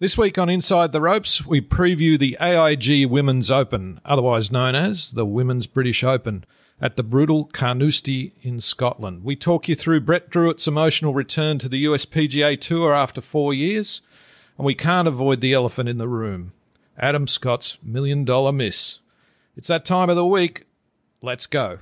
This week on Inside the Ropes, we preview the AIG Women's Open, otherwise known as the Women's British Open, at the brutal Carnoustie in Scotland. We talk you through Brett Drewitt's emotional return to the US PGA Tour after four years, and we can't avoid the elephant in the room Adam Scott's million dollar miss. It's that time of the week. Let's go.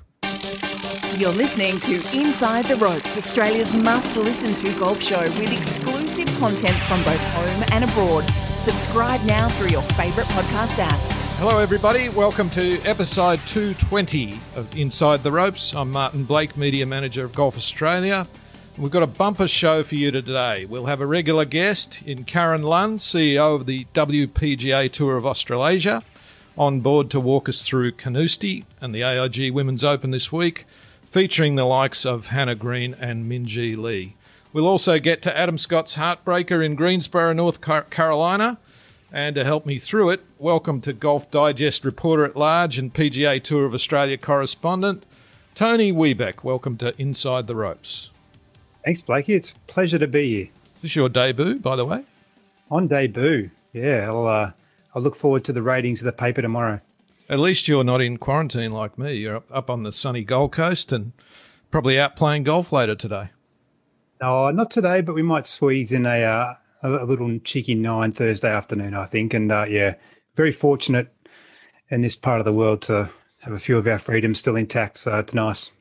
You're listening to Inside the Ropes, Australia's must listen to golf show with exclusive content from both home and abroad. Subscribe now through your favourite podcast app. Hello, everybody. Welcome to episode 220 of Inside the Ropes. I'm Martin Blake, Media Manager of Golf Australia. We've got a bumper show for you today. We'll have a regular guest in Karen Lunn, CEO of the WPGA Tour of Australasia, on board to walk us through Carnoustie and the AIG Women's Open this week featuring the likes of Hannah Green and Minjee Lee. We'll also get to Adam Scott's Heartbreaker in Greensboro, North Carolina. And to help me through it, welcome to Golf Digest reporter at large and PGA Tour of Australia correspondent, Tony Webeck. Welcome to Inside the Ropes. Thanks, Blakey. It's a pleasure to be here. Is this your debut, by the way? On debut. Yeah, I'll, uh, I'll look forward to the ratings of the paper tomorrow. At least you're not in quarantine like me. You're up, on the sunny Gold Coast and probably out playing golf later today. No, not today, but we might squeeze in a uh, a little cheeky nine Thursday afternoon, I think. And uh, yeah, very fortunate in this part of the world to have a few of our freedoms still intact. So it's nice.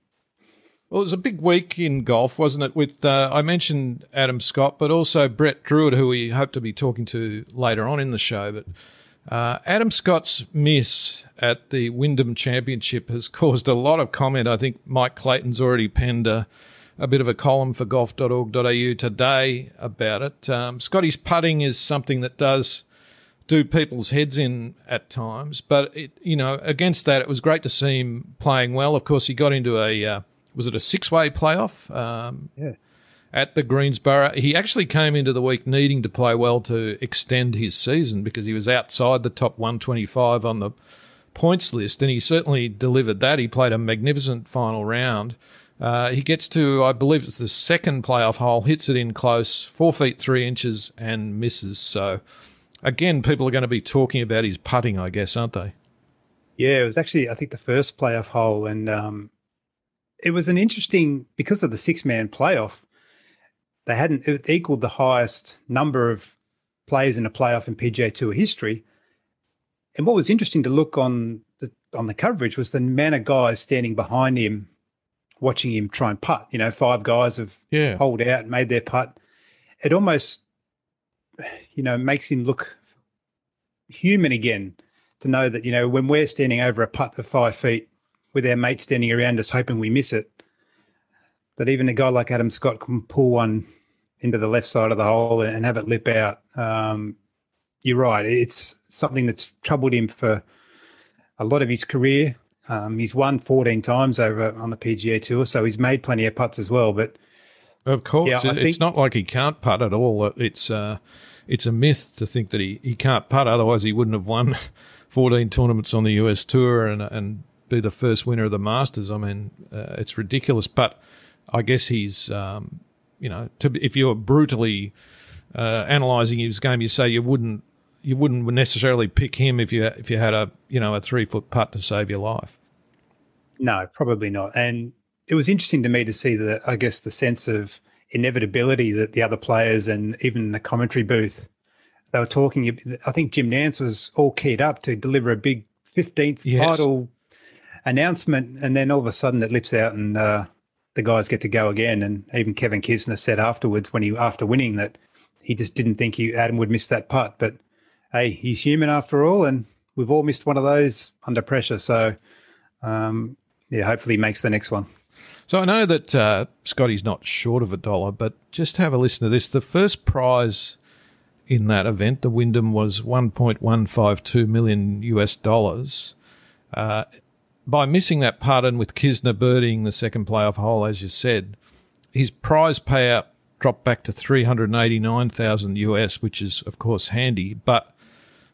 Well, it was a big week in golf, wasn't it? With uh, I mentioned Adam Scott, but also Brett Drewitt, who we hope to be talking to later on in the show. But uh, Adam Scott's miss at the Wyndham Championship has caused a lot of comment. I think Mike Clayton's already penned a, a bit of a column for golf.org.au today about it. Um, Scotty's putting is something that does do people's heads in at times, but it, you know, against that, it was great to see him playing well. Of course, he got into a uh, was it a six way playoff? Um, yeah at the Greensboro. He actually came into the week needing to play well to extend his season because he was outside the top 125 on the points list, and he certainly delivered that. He played a magnificent final round. Uh, he gets to, I believe it's the second playoff hole, hits it in close, four feet three inches, and misses. So, again, people are going to be talking about his putting, I guess, aren't they? Yeah, it was actually, I think, the first playoff hole, and um, it was an interesting because of the six man playoff they hadn't equaled the highest number of players in a playoff in PGA Tour history. And what was interesting to look on the on the coverage was the amount of guys standing behind him, watching him try and putt. You know, five guys have yeah. holed out and made their putt. It almost, you know, makes him look human again to know that you know when we're standing over a putt of five feet with our mates standing around us hoping we miss it, that even a guy like Adam Scott can pull one into the left side of the hole and have it lip out. Um, you're right. It's something that's troubled him for a lot of his career. Um, he's won 14 times over on the PGA Tour, so he's made plenty of putts as well. But of course, yeah, it's think, not like he can't putt at all. It's uh, it's a myth to think that he, he can't putt. Otherwise, he wouldn't have won 14 tournaments on the US Tour and and be the first winner of the Masters. I mean, uh, it's ridiculous. But I guess he's um, you know, to, if you're brutally uh, analysing his game, you say you wouldn't you wouldn't necessarily pick him if you if you had a you know a three foot putt to save your life. No, probably not. And it was interesting to me to see the I guess the sense of inevitability that the other players and even the commentary booth they were talking. I think Jim Nantz was all keyed up to deliver a big fifteenth yes. title announcement, and then all of a sudden it lips out and uh, the guys get to go again. And even Kevin Kisner said afterwards, when he after winning, that he just didn't think he Adam would miss that putt. But hey, he's human after all, and we've all missed one of those under pressure. So um, yeah, hopefully he makes the next one. So I know that uh, Scotty's not short of a dollar, but just have a listen to this. The first prize in that event, the Wyndham, was 1.152 million US dollars. Uh, by missing that putt and with Kisner birding the second playoff hole, as you said, his prize payout dropped back to 389,000 US, which is of course handy, but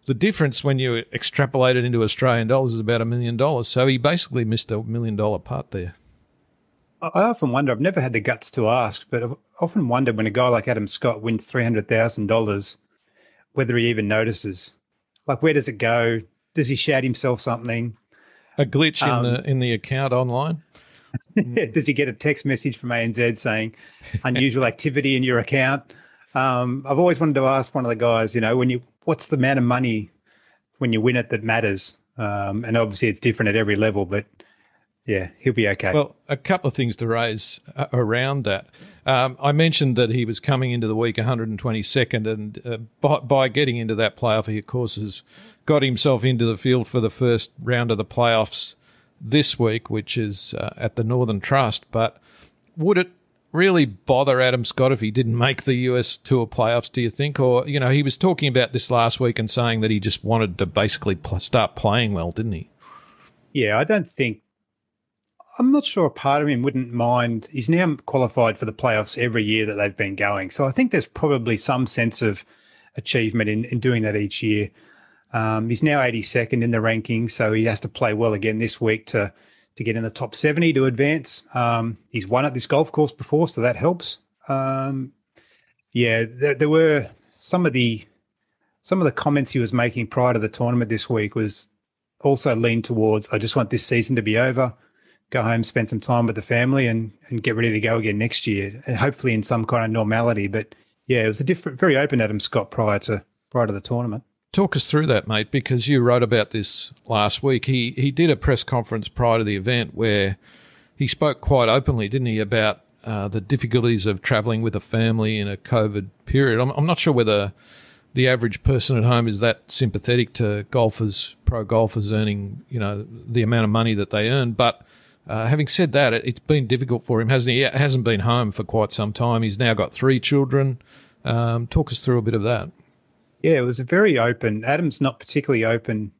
the difference when you extrapolate it into Australian dollars is about a million dollars. So he basically missed a million dollar putt there. I often wonder, I've never had the guts to ask, but I've often wondered when a guy like Adam Scott wins $300,000, whether he even notices. Like, where does it go? Does he shout himself something? A glitch um, in the in the account online. does he get a text message from ANZ saying unusual activity in your account? Um, I've always wanted to ask one of the guys, you know, when you what's the amount of money when you win it that matters? Um, and obviously it's different at every level, but yeah, he'll be okay. Well, a couple of things to raise uh, around that. Um, I mentioned that he was coming into the week 122nd, and uh, by, by, getting into that playoff, he of course has got himself into the field for the first round of the playoffs this week, which is uh, at the Northern Trust. But would it really bother Adam Scott if he didn't make the US Tour playoffs? Do you think, or you know, he was talking about this last week and saying that he just wanted to basically pl- start playing well, didn't he? Yeah, I don't think I'm not sure a part of him wouldn't mind. He's now qualified for the playoffs every year that they've been going. So I think there's probably some sense of achievement in, in doing that each year. Um, he's now 82nd in the rankings, so he has to play well again this week to to get in the top 70 to advance. Um, he's won at this golf course before, so that helps. Um, yeah, there, there were some of the some of the comments he was making prior to the tournament this week was also leaned towards I just want this season to be over go home, spend some time with the family, and and get ready to go again next year, and hopefully in some kind of normality. But yeah, it was a different, very open Adam Scott prior to prior to the tournament. Talk us through that, mate, because you wrote about this last week. He he did a press conference prior to the event where he spoke quite openly, didn't he, about uh, the difficulties of travelling with a family in a COVID period. I'm, I'm not sure whether the average person at home is that sympathetic to golfers, pro golfers earning, you know, the amount of money that they earn, but uh, having said that, it, has been difficult for him, hasn't he? He hasn't been home for quite some time. He's now got three children. Um, talk us through a bit of that. Yeah, it was a very open. Adam's not particularly open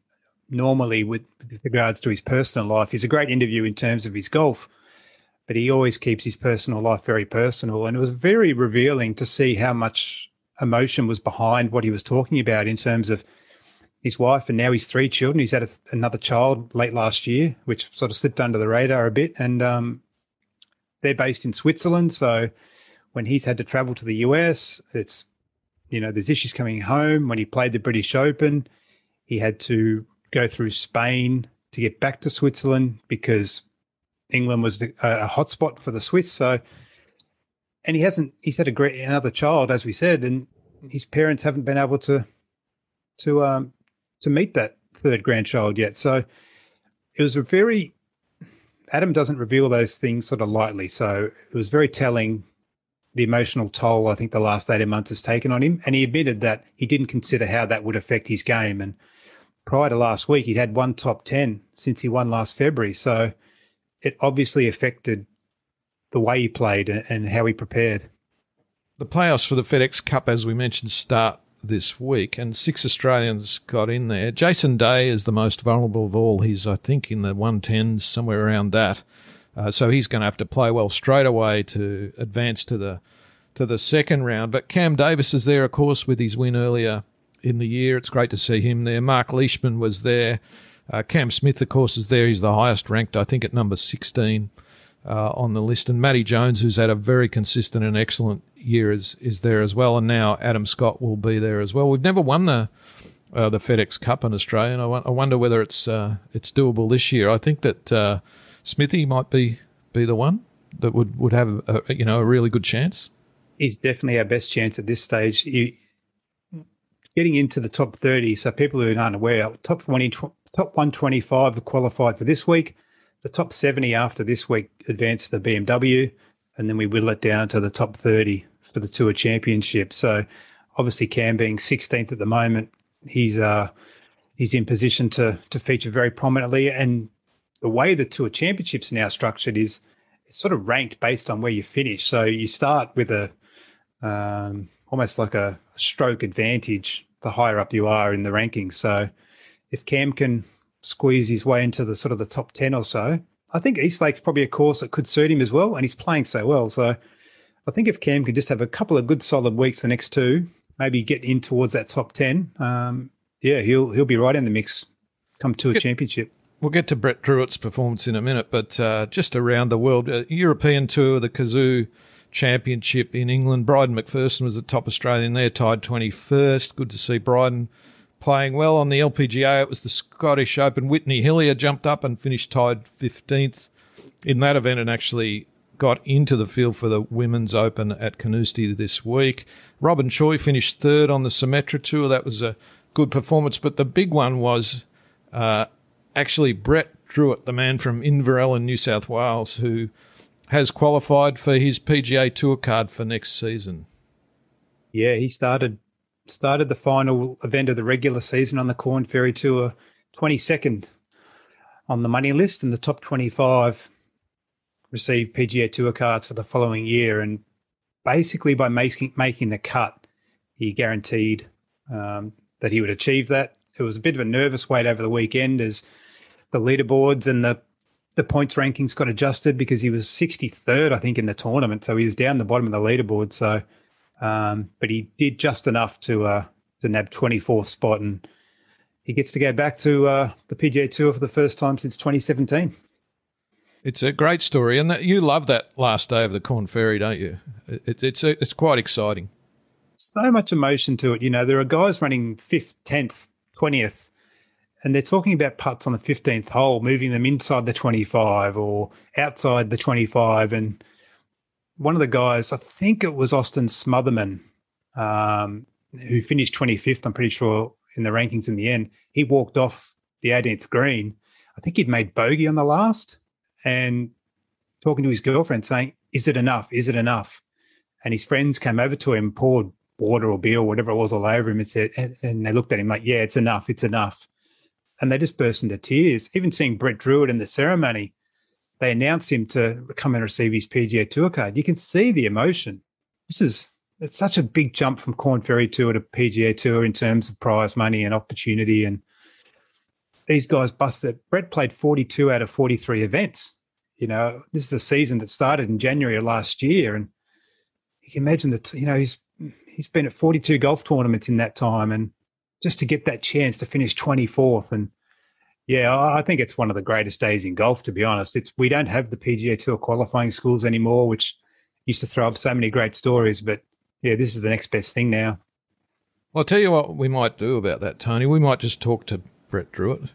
normally with, with regards to his personal life. He's a great interview in terms of his golf, but he always keeps his personal life very personal. And it was very revealing to see how much emotion was behind what he was talking about in terms of his wife and now his three children. He's had a, another child late last year, which sort of slipped under the radar a bit. And um, they're based in Switzerland. So when he's had to travel to the US, it's, you know, there's issues coming home. When he played the British Open, he had to go through Spain to get back to Switzerland because England was the, a hotspot for the Swiss. So, and he hasn't, he's had a great, another child, as we said, and his parents haven't been able to, to, um, to meet that third grandchild yet. So it was a very Adam doesn't reveal those things sort of lightly. So it was very telling the emotional toll I think the last 18 months has taken on him. And he admitted that he didn't consider how that would affect his game. And prior to last week, he'd had one top 10 since he won last February. So it obviously affected the way he played and how he prepared. The playoffs for the FedEx Cup, as we mentioned, start this week, and six Australians got in there. Jason Day is the most vulnerable of all. He's, I think, in the 110s, somewhere around that. Uh, so he's going to have to play well straight away to advance to the to the second round. But Cam Davis is there, of course, with his win earlier in the year. It's great to see him there. Mark Leishman was there. Uh, Cam Smith, of course, is there. He's the highest ranked, I think, at number 16 uh, on the list. And Matty Jones, who's had a very consistent and excellent year, is is there as well. And now Adam Scott will be there as well. We've never won the uh, the FedEx Cup in Australia, and I, w- I wonder whether it's uh, it's doable this year. I think that uh, Smithy might be be the one that would would have a, you know a really good chance. He's definitely our best chance at this stage. You, getting into the top thirty, so people who aren't aware, top 20, top one twenty five have qualified for this week the top 70 after this week advanced to the BMW, and then we whittle it down to the top 30 for the Tour Championship. So obviously Cam being 16th at the moment, he's uh he's in position to to feature very prominently. And the way the Tour Championships now structured is it's sort of ranked based on where you finish. So you start with a um, almost like a stroke advantage the higher up you are in the rankings. So if Cam can squeeze his way into the sort of the top 10 or so. I think East Lake's probably a course that could suit him as well, and he's playing so well. So I think if Cam could just have a couple of good solid weeks the next two, maybe get in towards that top 10, um, yeah, he'll he'll be right in the mix come to a championship. We'll get to Brett Drewitt's performance in a minute, but uh, just around the world, uh, European Tour, the Cazoo Championship in England. Bryden Macpherson was the top Australian there, tied 21st. Good to see Bryden playing well on the LPGA. It was the Scottish Open. Whitney Hillier jumped up and finished tied 15th in that event and actually got into the field for the Women's Open at Carnoustie this week. Robyn Choi finished third on the Symetra Tour. That was a good performance, but the big one was uh, actually Brett Drewitt, the man from Inverell in New South Wales, who has qualified for his PGA Tour card for next season. Yeah, he started started the final event of the regular season on the Corn Ferry Tour, twenty second on the money list, and the top twenty five received PGA Tour cards for the following year. And basically, by making making the cut, he guaranteed um, that he would achieve that. It was a bit of a nervous wait over the weekend as the leaderboards and the the points rankings got adjusted because he was 63rd, I think, in the tournament. So he was down the bottom of the leaderboard. So, um, but he did just enough to uh, to nab 24th spot, and he gets to go back to uh, the PGA Tour for the first time since 2017. It's a great story, and that, you love that last day of the Corn Ferry, don't you? It, it's a, it's quite exciting. So much emotion to it. You know, there are guys running fifth, tenth, twentieth and they're talking about putts on the 15th hole, moving them inside the 25 or outside the 25. And one of the guys, I think it was Austin Smotherman, um, who finished 25th, I'm pretty sure, in the rankings in the end, he walked off the 18th green. I think he'd made bogey on the last and talking to his girlfriend saying, Is it enough? Is it enough? And his friends came over to him, poured water or beer or whatever it was all over him and said, and they looked at him like, Yeah, it's enough. It's enough and they just burst into tears. Even seeing Brett Drewitt in the ceremony, they announced him to come and receive his PGA Tour card. You can see the emotion. This is it's such a big jump from Corn Ferry Tour to PGA Tour in terms of prize money and opportunity. And these guys bust busted. Brett played 42 out of 43 events. You know, this is a season that started in January of last year, and you can imagine that. You know, he's he's been at 42 golf tournaments in that time, and just to get that chance to finish 24th and yeah, I think it's one of the greatest days in golf. To be honest, it's we don't have the PGA Tour qualifying schools anymore, which used to throw up so many great stories. But yeah, this is the next best thing now. Well, I'll tell you what we might do about that, Tony. We might just talk to Brett Drewitt.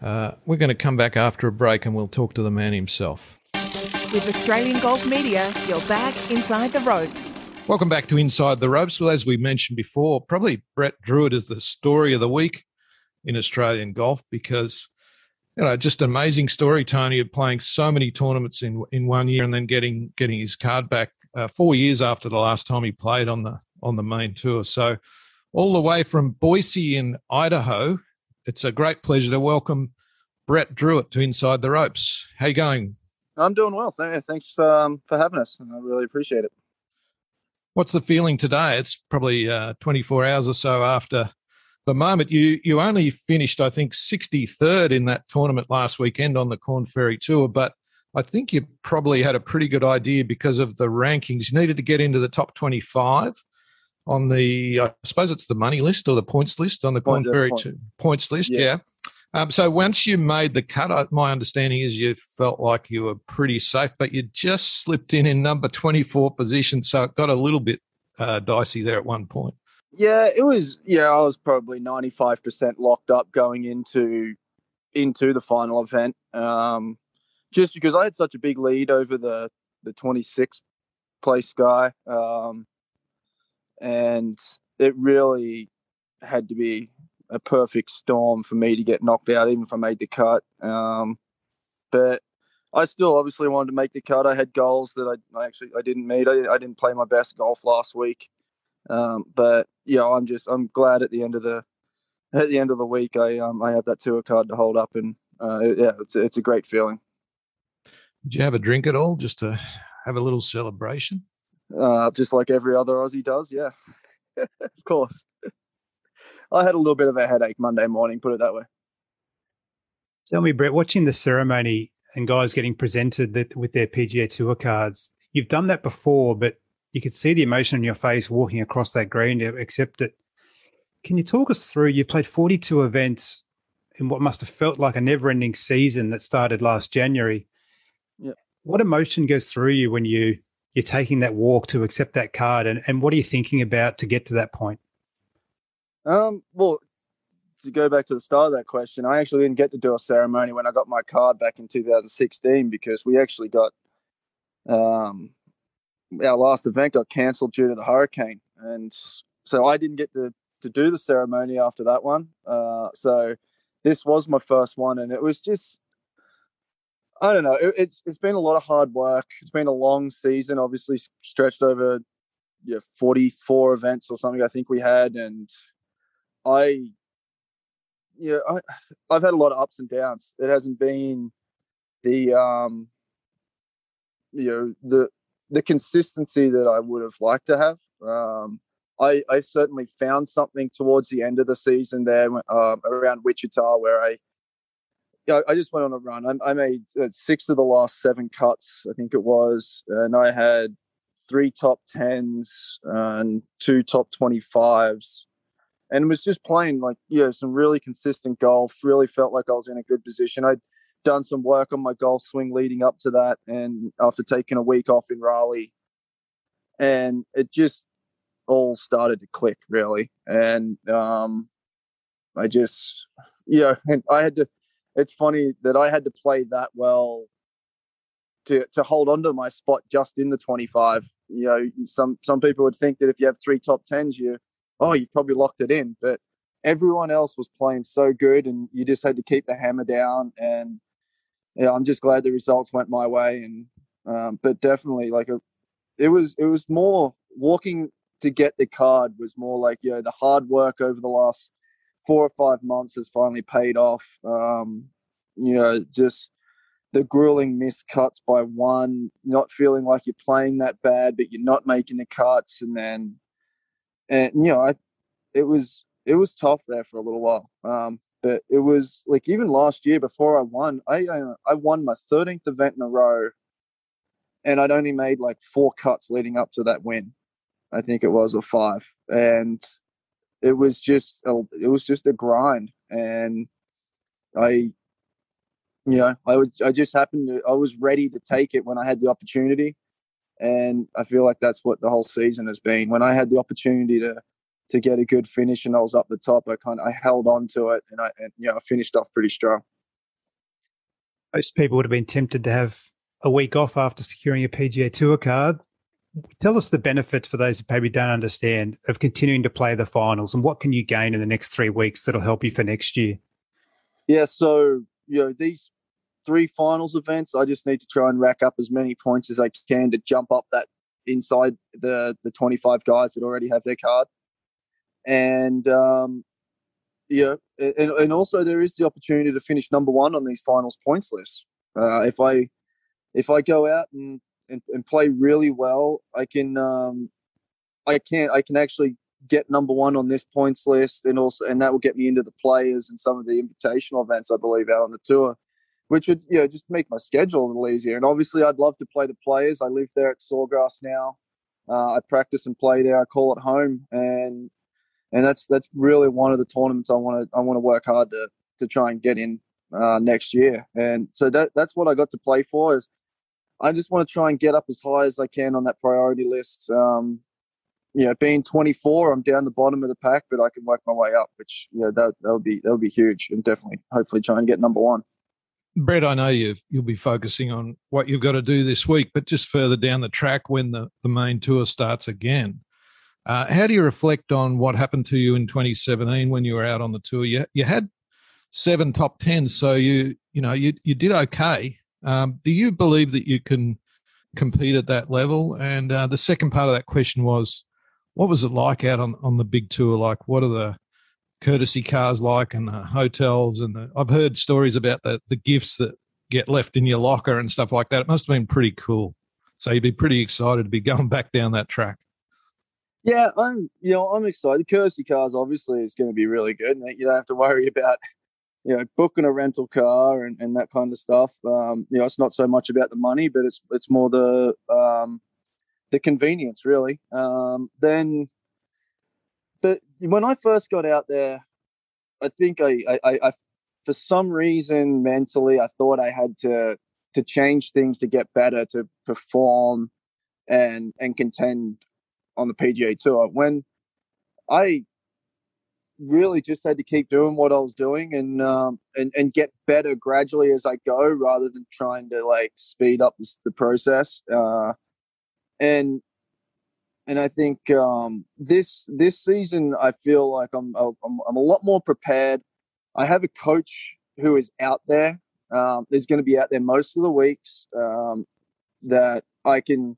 Uh, we're going to come back after a break and we'll talk to the man himself. With Australian Golf Media, you're back inside the ropes. Welcome back to Inside the Ropes. Well, as we mentioned before, probably Brett Drewitt is the story of the week in Australian golf because, you know, just an amazing story, Tony, of playing so many tournaments in in one year and then getting getting his card back uh, four years after the last time he played on the on the main tour. So, all the way from Boise in Idaho, it's a great pleasure to welcome Brett Drewitt to Inside the Ropes. How you going? I'm doing well. Thanks um, for having us. I really appreciate it. What's the feeling today? It's probably uh, 24 hours or so after the moment. You you only finished, I think, 63rd in that tournament last weekend on the Corn Ferry Tour, but I think you probably had a pretty good idea because of the rankings. You needed to get into the top 25 on the, I suppose it's the money list or the points list on the Corn Ferry point. points list. Yeah. yeah. Um, so once you made the cut, my understanding is you felt like you were pretty safe, but you just slipped in in number 24 position. So it got a little bit uh, dicey there at one point. Yeah, it was. Yeah, I was probably 95% locked up going into into the final event, um, just because I had such a big lead over the the 26th place guy, um, and it really had to be a perfect storm for me to get knocked out, even if I made the cut. Um, but I still obviously wanted to make the cut. I had goals that I, I actually I didn't meet. I, I, didn't play my best golf last week, um, but yeah, I'm just I'm glad at the end of the at the end of the week I um I have that tour card to hold up, and uh, yeah, it's it's a great feeling. Did you have a drink at all, just to have a little celebration? Uh, just like every other Aussie does, yeah, of course. I had a little bit of a headache Monday morning, put it that way. Tell me, Brett, watching the ceremony and guys getting presented with their PGA Tour cards, you've done that before, but you could see the emotion on your face walking across that green to accept it. Can you talk us through? You played 42 events in what must have felt like a never ending season that started last January. Yeah. What emotion goes through you when you you're taking that walk to accept that card, and, and what are you thinking about to get to that point? Um, well, to go back to the start of that question, I actually didn't get to do a ceremony when I got my card back in 2016 because we actually got um, our last event got cancelled due to the hurricane, and so I didn't get to to do the ceremony after that one. Uh, so this was my first one, and it was just I don't know. It, it's it's been a lot of hard work. It's been a long season, obviously stretched over yeah 44 events or something. I think we had, and I yeah I I've had a lot of ups and downs. It hasn't been the um you know the the consistency that I would have liked to have. Um, I, I certainly found something towards the end of the season there um, around Wichita where I I just went on a run. I, made uh, six of the last seven cuts, I think it was, and I had three top tens and two top twenty fives, and was just playing like yeah some really consistent golf. Really felt like I was in a good position. I'd done some work on my golf swing leading up to that, and after taking a week off in Raleigh, and it just all started to click really, and um, I just yeah, and I had to it's funny that I had to play that well to to hold on to my spot just in the 25. You know, some some people would think that if you have three top tens, you oh you probably locked it in, but everyone else was playing so good, and you just had to keep the hammer down. And yeah, I'm just glad the results went my way. And um, but definitely like a, it was it was more walking to get the card was more like you know the hard work over the last four or five months has finally paid off. Um, you know, just the grueling missed cuts by one, not feeling like you're playing that bad, but you're not making the cuts, and then, and you know, I, it was it was tough there for a little while. Um, but it was like even last year before I won, I uh, I won my 13th event in a row, and I'd only made like four cuts leading up to that win. I think it was or five, and it was just a, it was just a grind, and I, you know, I was I just happened to I was ready to take it when I had the opportunity, and I feel like that's what the whole season has been. When I had the opportunity to to get a good finish and I was up the top, I kind of I held on to it, and I and you know I finished off pretty strong. Most people would have been tempted to have a week off after securing a PGA Tour card tell us the benefits for those who maybe don't understand of continuing to play the finals and what can you gain in the next three weeks that'll help you for next year? Yeah, so you know these three finals events, I just need to try and rack up as many points as I can to jump up that inside the the 25 guys that already have their card, and um, yeah, and, and also there is the opportunity to finish number one on these finals points lists. Uh, if I if I go out and and, and play really well, I can um, I can I can actually get number one on this points list, and also and that will get me into the players and some of the invitational events I believe out on the tour, which would you know just make my schedule a little easier. And obviously, I'd love to play the players. I live there at Sawgrass now. Uh, I practice and play there. I call it home, and and that's that's really one of the tournaments I want to I want to work hard to to try and get in uh, next year. And so that that's what I got to play for is I just want to try and get up as high as I can on that priority list. Um, you know, being 24, I'm down the bottom of the pack, but I can work my way up, which yeah, that that would be that would be huge, and definitely, hopefully, try and get number one. Brett, I know you you'll be focusing on what you've got to do this week, but just further down the track when the, the main tour starts again. Uh, how do you reflect on what happened to you in 2017 when you were out on the tour? You you had seven top tens, so you you know you you did okay. Um, do you believe that you can compete at that level? And uh, the second part of that question was, what was it like out on, on the big tour? Like, what are the courtesy cars like and the hotels? And the, I've heard stories about the, the gifts that get left in your locker and stuff like that. It must have been pretty cool. So you'd be pretty excited to be going back down that track. Yeah, I'm. You know, I'm excited. Courtesy cars obviously is going to be really good, and you don't have to worry about you know, booking a rental car and, and that kind of stuff. Um, you know, it's not so much about the money, but it's it's more the um, the convenience, really. Um, then, but when I first got out there, I think I, I, I, for some reason, mentally, I thought I had to to change things to get better, to perform, and and contend on the PGA Tour. When I really just had to keep doing what I was doing and um, and and get better gradually as I go, rather than trying to like speed up the process. Uh, and and I think um, this this season I feel like I'm, I'm I'm a lot more prepared. I have a coach who is out there. Um, there's going to be out there most of the weeks um, that I can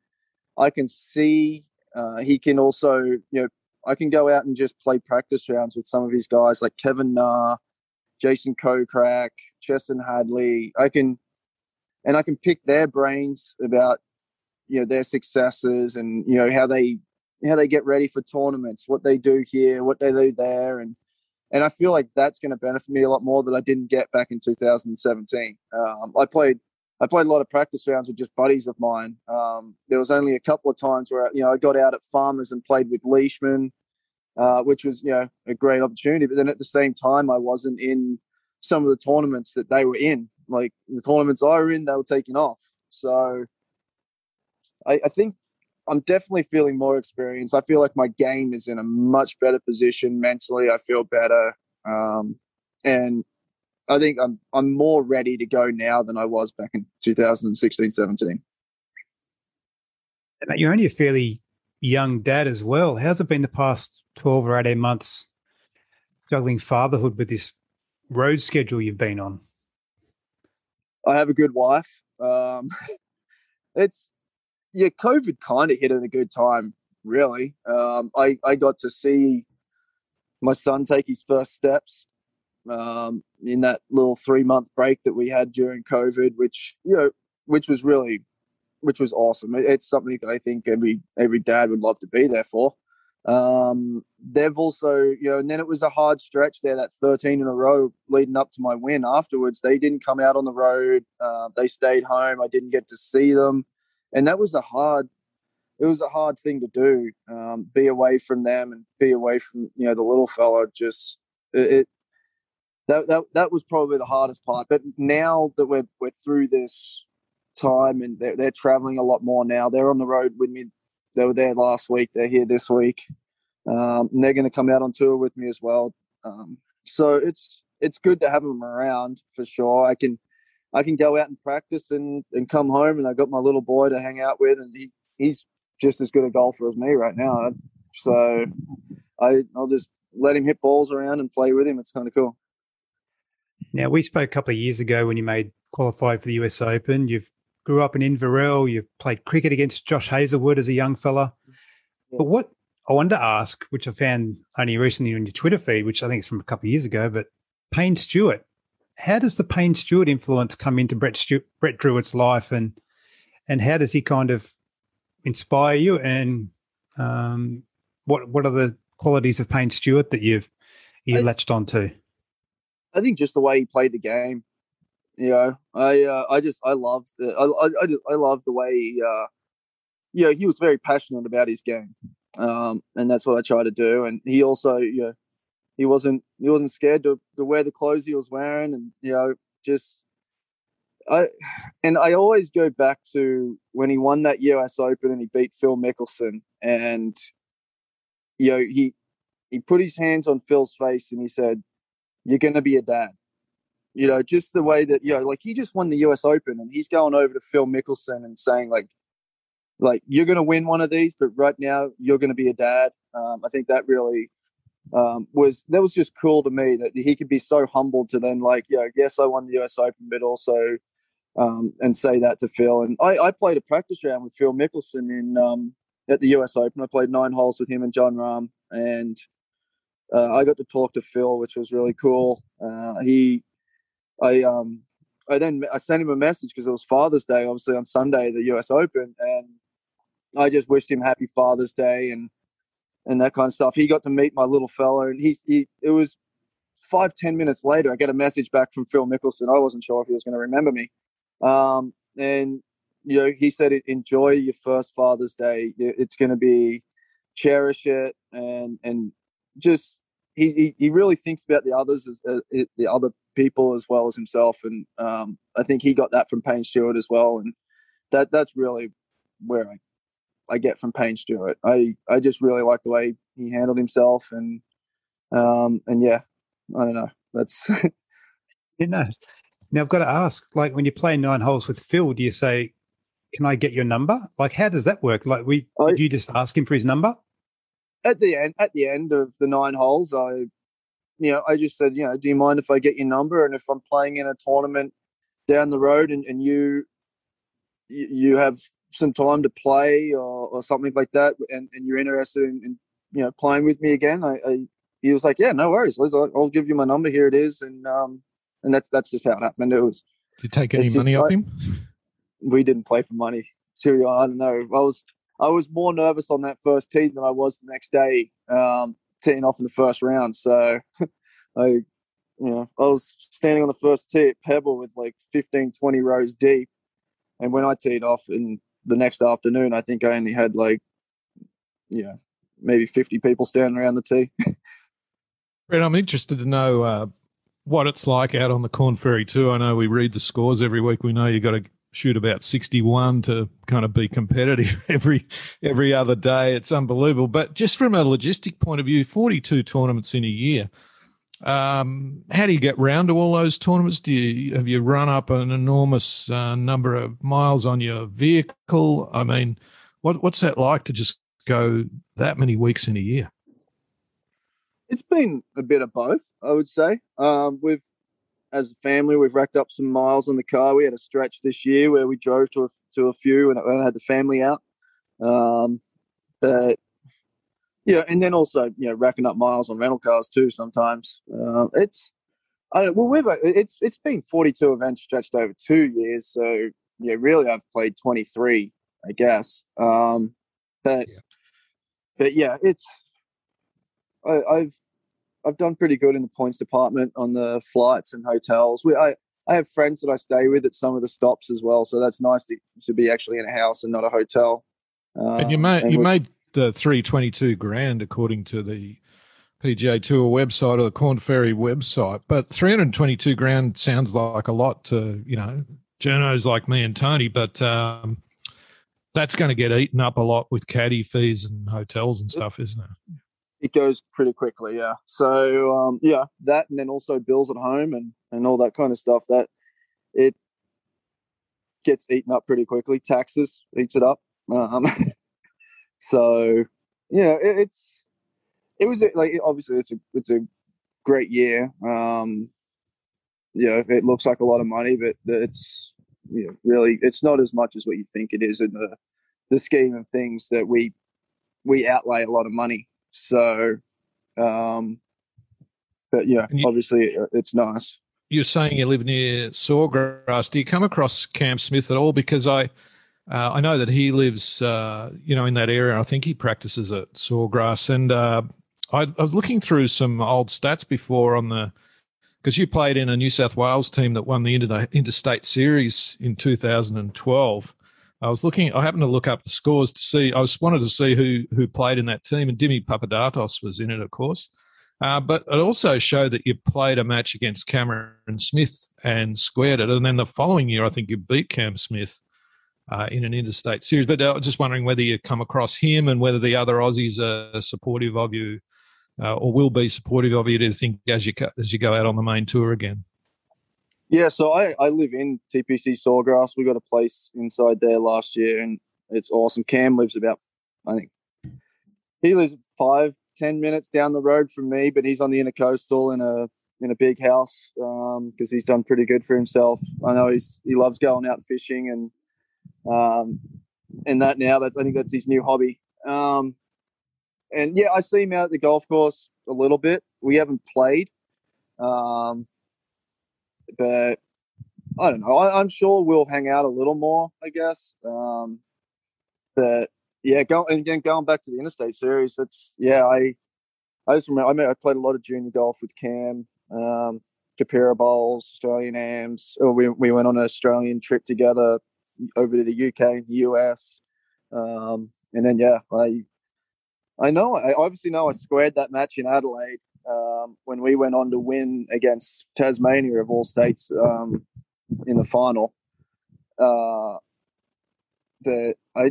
I can see. Uh, he can also you know I can go out and just play practice rounds with some of his guys like Kevin Na, Jason Kokrak, Chesson Hadley. I can and I can pick their brains about you know their successes and you know how they how they get ready for tournaments, what they do here, what they do there, and and I feel like that's going to benefit me a lot more that I didn't get back in 2017. Um, I played I played a lot of practice rounds with just buddies of mine. Um, there was only a couple of times where you know I got out at Farmers and played with Leishman, uh, which was you know a great opportunity. But then at the same time, I wasn't in some of the tournaments that they were in. Like the tournaments I were in, they were taking off. So I, I think I'm definitely feeling more experienced. I feel like my game is in a much better position mentally. I feel better, um, and I think I'm I'm more ready to go now than I was back in 2016, 17. You're only a fairly young dad as well. How's it been the past 12 or 18 months juggling fatherhood with this road schedule you've been on? I have a good wife. Um, it's yeah, COVID kind of hit at a good time, really. Um, I I got to see my son take his first steps um, in that little three month break that we had during COVID, which you know, which was really, which was awesome. It, it's something I think every every dad would love to be there for. Um, they've also, you know, and then it was a hard stretch there, that 13 in a row leading up to my win. Afterwards, they didn't come out on the road. Uh, they stayed home. I didn't get to see them, and that was a hard. It was a hard thing to do. Um, be away from them and be away from you know the little fella. Just it, it that, that that was probably the hardest part. But now that we're we're through this time and they're, they're traveling a lot more now, they're on the road with me. They were there last week. They're here this week, um, and they're going to come out on tour with me as well. Um, so it's it's good to have them around for sure. I can I can go out and practice and, and come home, and I got my little boy to hang out with, and he, he's just as good a golfer as me right now. So I I'll just let him hit balls around and play with him. It's kind of cool. Now, we spoke a couple of years ago when you made qualified for the US Open. You've grew up in Inverell. You've played cricket against Josh Hazlewood as a young fella. Yeah. But what I wanted to ask, which I found only recently on your Twitter feed, which I think is from a couple of years ago, but Payne Stewart. How does the Payne Stewart influence come into Brett, Stewart, Brett Drewitt's life, and and how does he kind of inspire you? And um, what what are the qualities of Payne Stewart that you've you latched onto? I think just the way he played the game. You know, I uh, I just I loved. I I, I, just, I loved the way he, uh, you know, he was very passionate about his game, um, and that's what I try to do. And he also, you know, he wasn't he wasn't scared to, to wear the clothes he was wearing, and you know, just I and I always go back to when he won that US Open and he beat Phil Mickelson, and you know he he put his hands on Phil's face and he said, you're going to be a dad. You know, just the way that, you know, like he just won the US Open and he's going over to Phil Mickelson and saying, like, like you're going to win one of these, but right now you're going to be a dad. Um, I think that really um, was that was just cool to me that he could be so humble to then like, yeah, yes, I won the US Open, but also um, and say that to Phil. And I, I, played a practice round with Phil Mickelson in um, at the US Open. I played nine holes with him and Jon Rahm, and uh, I got to talk to Phil, which was really cool. Uh, he, I, um, I then I sent him a message because it was Father's Day, obviously on Sunday, the U.S. Open, and I just wished him Happy Father's Day and and that kind of stuff. He got to meet my little fella, and he's he. It was five ten minutes later, I get a message back from Phil Mickelson. I wasn't sure if he was going to remember me, um, and you know he said, "Enjoy your first Father's Day. It's going to be cherish it and and just he, he, he really thinks about the others as uh, the other people as well as himself, and um, I think he got that from Payne Stewart as well, and that that's really where I I get from Payne Stewart. I I just really like the way he handled himself, and um and yeah, I don't know. That's you know. Now I've got to ask, like when you play nine holes with Phil, do you say, "Can I get your number?" Like, how does that work? Like, we I, you just ask him for his number? At the end, at the end of the nine holes, I, you know, I just said, you know, do you mind if I get your number? And if I'm playing in a tournament down the road, and, and you, you have some time to play or, or something like that, and, and you're interested in, in you know playing with me again, I, I he was like, yeah, no worries, Liz, I'll, I'll give you my number. Here it is, and um, and that's that's just how it happened. It was. Did you take any money off him? We didn't play for money. So I don't know. I was I was more nervous on that first tee than I was the next day um, teeing off in the first round. So I, you know, I was standing on the first tee at Pebble with like 15, 20 rows deep, and when I teed off in the next afternoon, I think I only had like, yeah, maybe 50 people standing around the tee. Brett, I'm interested to know uh, what it's like out on the Corn Ferry too. I know we read the scores every week. We know you've got to shoot about 61 to kind of be competitive every every other day. It's unbelievable. But just from a logistic point of view, 42 tournaments in a year. Um, how do you get round to all those tournaments? Do you have you run up an enormous uh, number of miles on your vehicle? I mean, what what's that like to just go that many weeks in a year? It's been a bit of both, I would say. Um, we've, as a family, we've racked up some miles on the car. We had a stretch this year where we drove to a, to a few and I had the family out. Um, but yeah, and then also you know racking up miles on rental cars too. Sometimes uh, it's I don't well we've it's it's been 42 events stretched over two years. So yeah, really I've played 23, I guess. Um, but yeah. but yeah, it's I, I've I've done pretty good in the points department on the flights and hotels. We I I have friends that I stay with at some of the stops as well, so that's nice to, to be actually in a house and not a hotel. Uh, and you made and you was, made the three twenty two grand according to the PGA Tour website or the Corn Ferry website, but three hundred twenty two grand sounds like a lot to you know journos like me and Tony, but um, that's going to get eaten up a lot with caddy fees and hotels and stuff, isn't it? it goes pretty quickly. Yeah. So um, yeah, that and then also bills at home and and all that kind of stuff. That it gets eaten up pretty quickly. Taxes eats it up. Um, so yeah, it, it's it was like obviously it's a it's a great year. Um, yeah, it looks like a lot of money, but it's you know, really it's not as much as what you think it is in the the scheme of things that we we outlay a lot of money so, um, but yeah, you, obviously uh, it's nice. You're saying you live near Sawgrass. Do you come across Cam Smith at all? Because I, uh, I know that he lives, uh, you know, in that area. I think he practices at Sawgrass, and uh, I, I, was looking through some old stats before on the because you played in a New South Wales team that won the inter- interstate series in 2012. I was looking. I happened to look up the scores to see. I was wanted to see who who played in that team, and Dimi Papadatos was in it, of course. Uh, but it also showed that you played a match against Cameron Smith and squared it, and then the following year, I think you beat Cam Smith uh, in an interstate series. But I was just wondering whether you come across him and whether the other Aussies are supportive of you, uh, or will be supportive of you. To think as you as you go out on the main tour again. Yeah, so I, I live in TPC Sawgrass. We got a place inside there last year, and it's awesome. Cam lives about, I think, he lives five, ten minutes down the road from me, but he's on the intercoastal in a in a big house because um, he's done pretty good for himself. I know he's he loves going out fishing and um, and that now. That's I think that's his new hobby. Um, and yeah, I see him out at the golf course a little bit. We haven't played. Um, but I don't know. I, am sure we'll hang out a little more. I guess. Um, but yeah, go and again going back to the interstate series. That's yeah. I I just remember. I mean, I played a lot of junior golf with Cam, um, Keperra Bowls, Australian AMs. Or we we went on an Australian trip together over to the UK and the US. Um, and then yeah, I I know. I obviously know I squared that match in Adelaide um, when we went on to win against Tasmania of all states um, in the final. Uh, I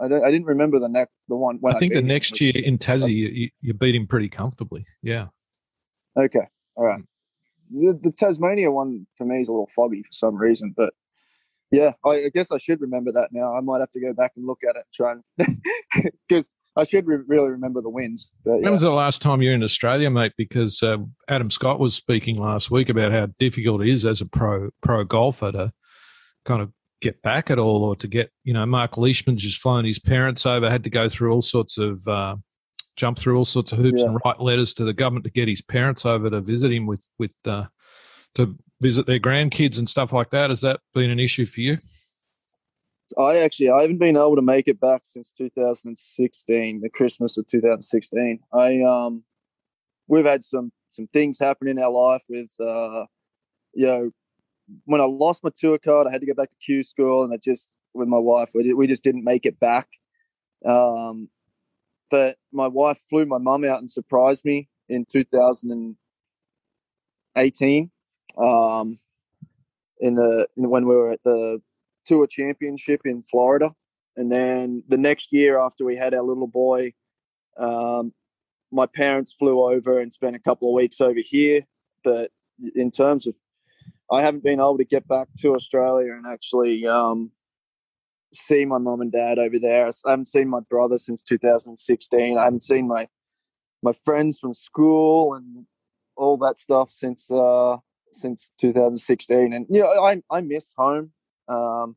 I, I didn't remember the next the one. I think I the next year in Tassie, you, you beat him pretty comfortably. Yeah. Okay. All right. The, the, Tasmania one for me is a little foggy for some reason, but yeah, I, I, guess I should remember that now. I might have to go back and look at it, try and because I should re- really remember the wins. But, yeah. When was the last time you're in Australia, mate? Because uh, Adam Scott was speaking last week about how difficult it is as a pro pro golfer to kind of get back at all, or to get you know Mark Leishman's just flown his parents over, had to go through all sorts of uh, jump through all sorts of hoops yeah. and write letters to the government to get his parents over to visit him with with uh, to visit their grandkids and stuff like that. Has that been an issue for you? I actually I haven't been able to make it back since 2016, the Christmas of 2016. I um we've had some some things happen in our life with uh you know when I lost my tour card, I had to go back to Q school, and I just with my wife we, we just didn't make it back. Um, but my wife flew my mum out and surprised me in 2018 um, in the when we were at the tour championship in Florida, and then the next year after we had our little boy, um, my parents flew over and spent a couple of weeks over here. But in terms of, I haven't been able to get back to Australia and actually um, see my mom and dad over there. I haven't seen my brother since 2016. I haven't seen my my friends from school and all that stuff since uh, since 2016. And you know, I I miss home, um,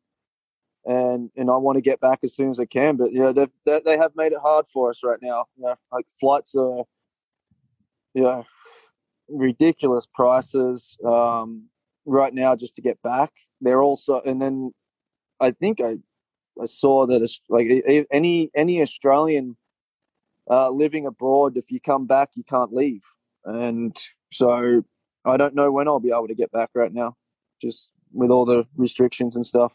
and and I want to get back as soon as I can. But yeah, they they have made it hard for us right now. You know, like flights are, you know, ridiculous prices um, right now just to get back. They're also, and then I think I I saw that it's like any any Australian uh, living abroad, if you come back, you can't leave, and so I don't know when I'll be able to get back right now, just with all the restrictions and stuff.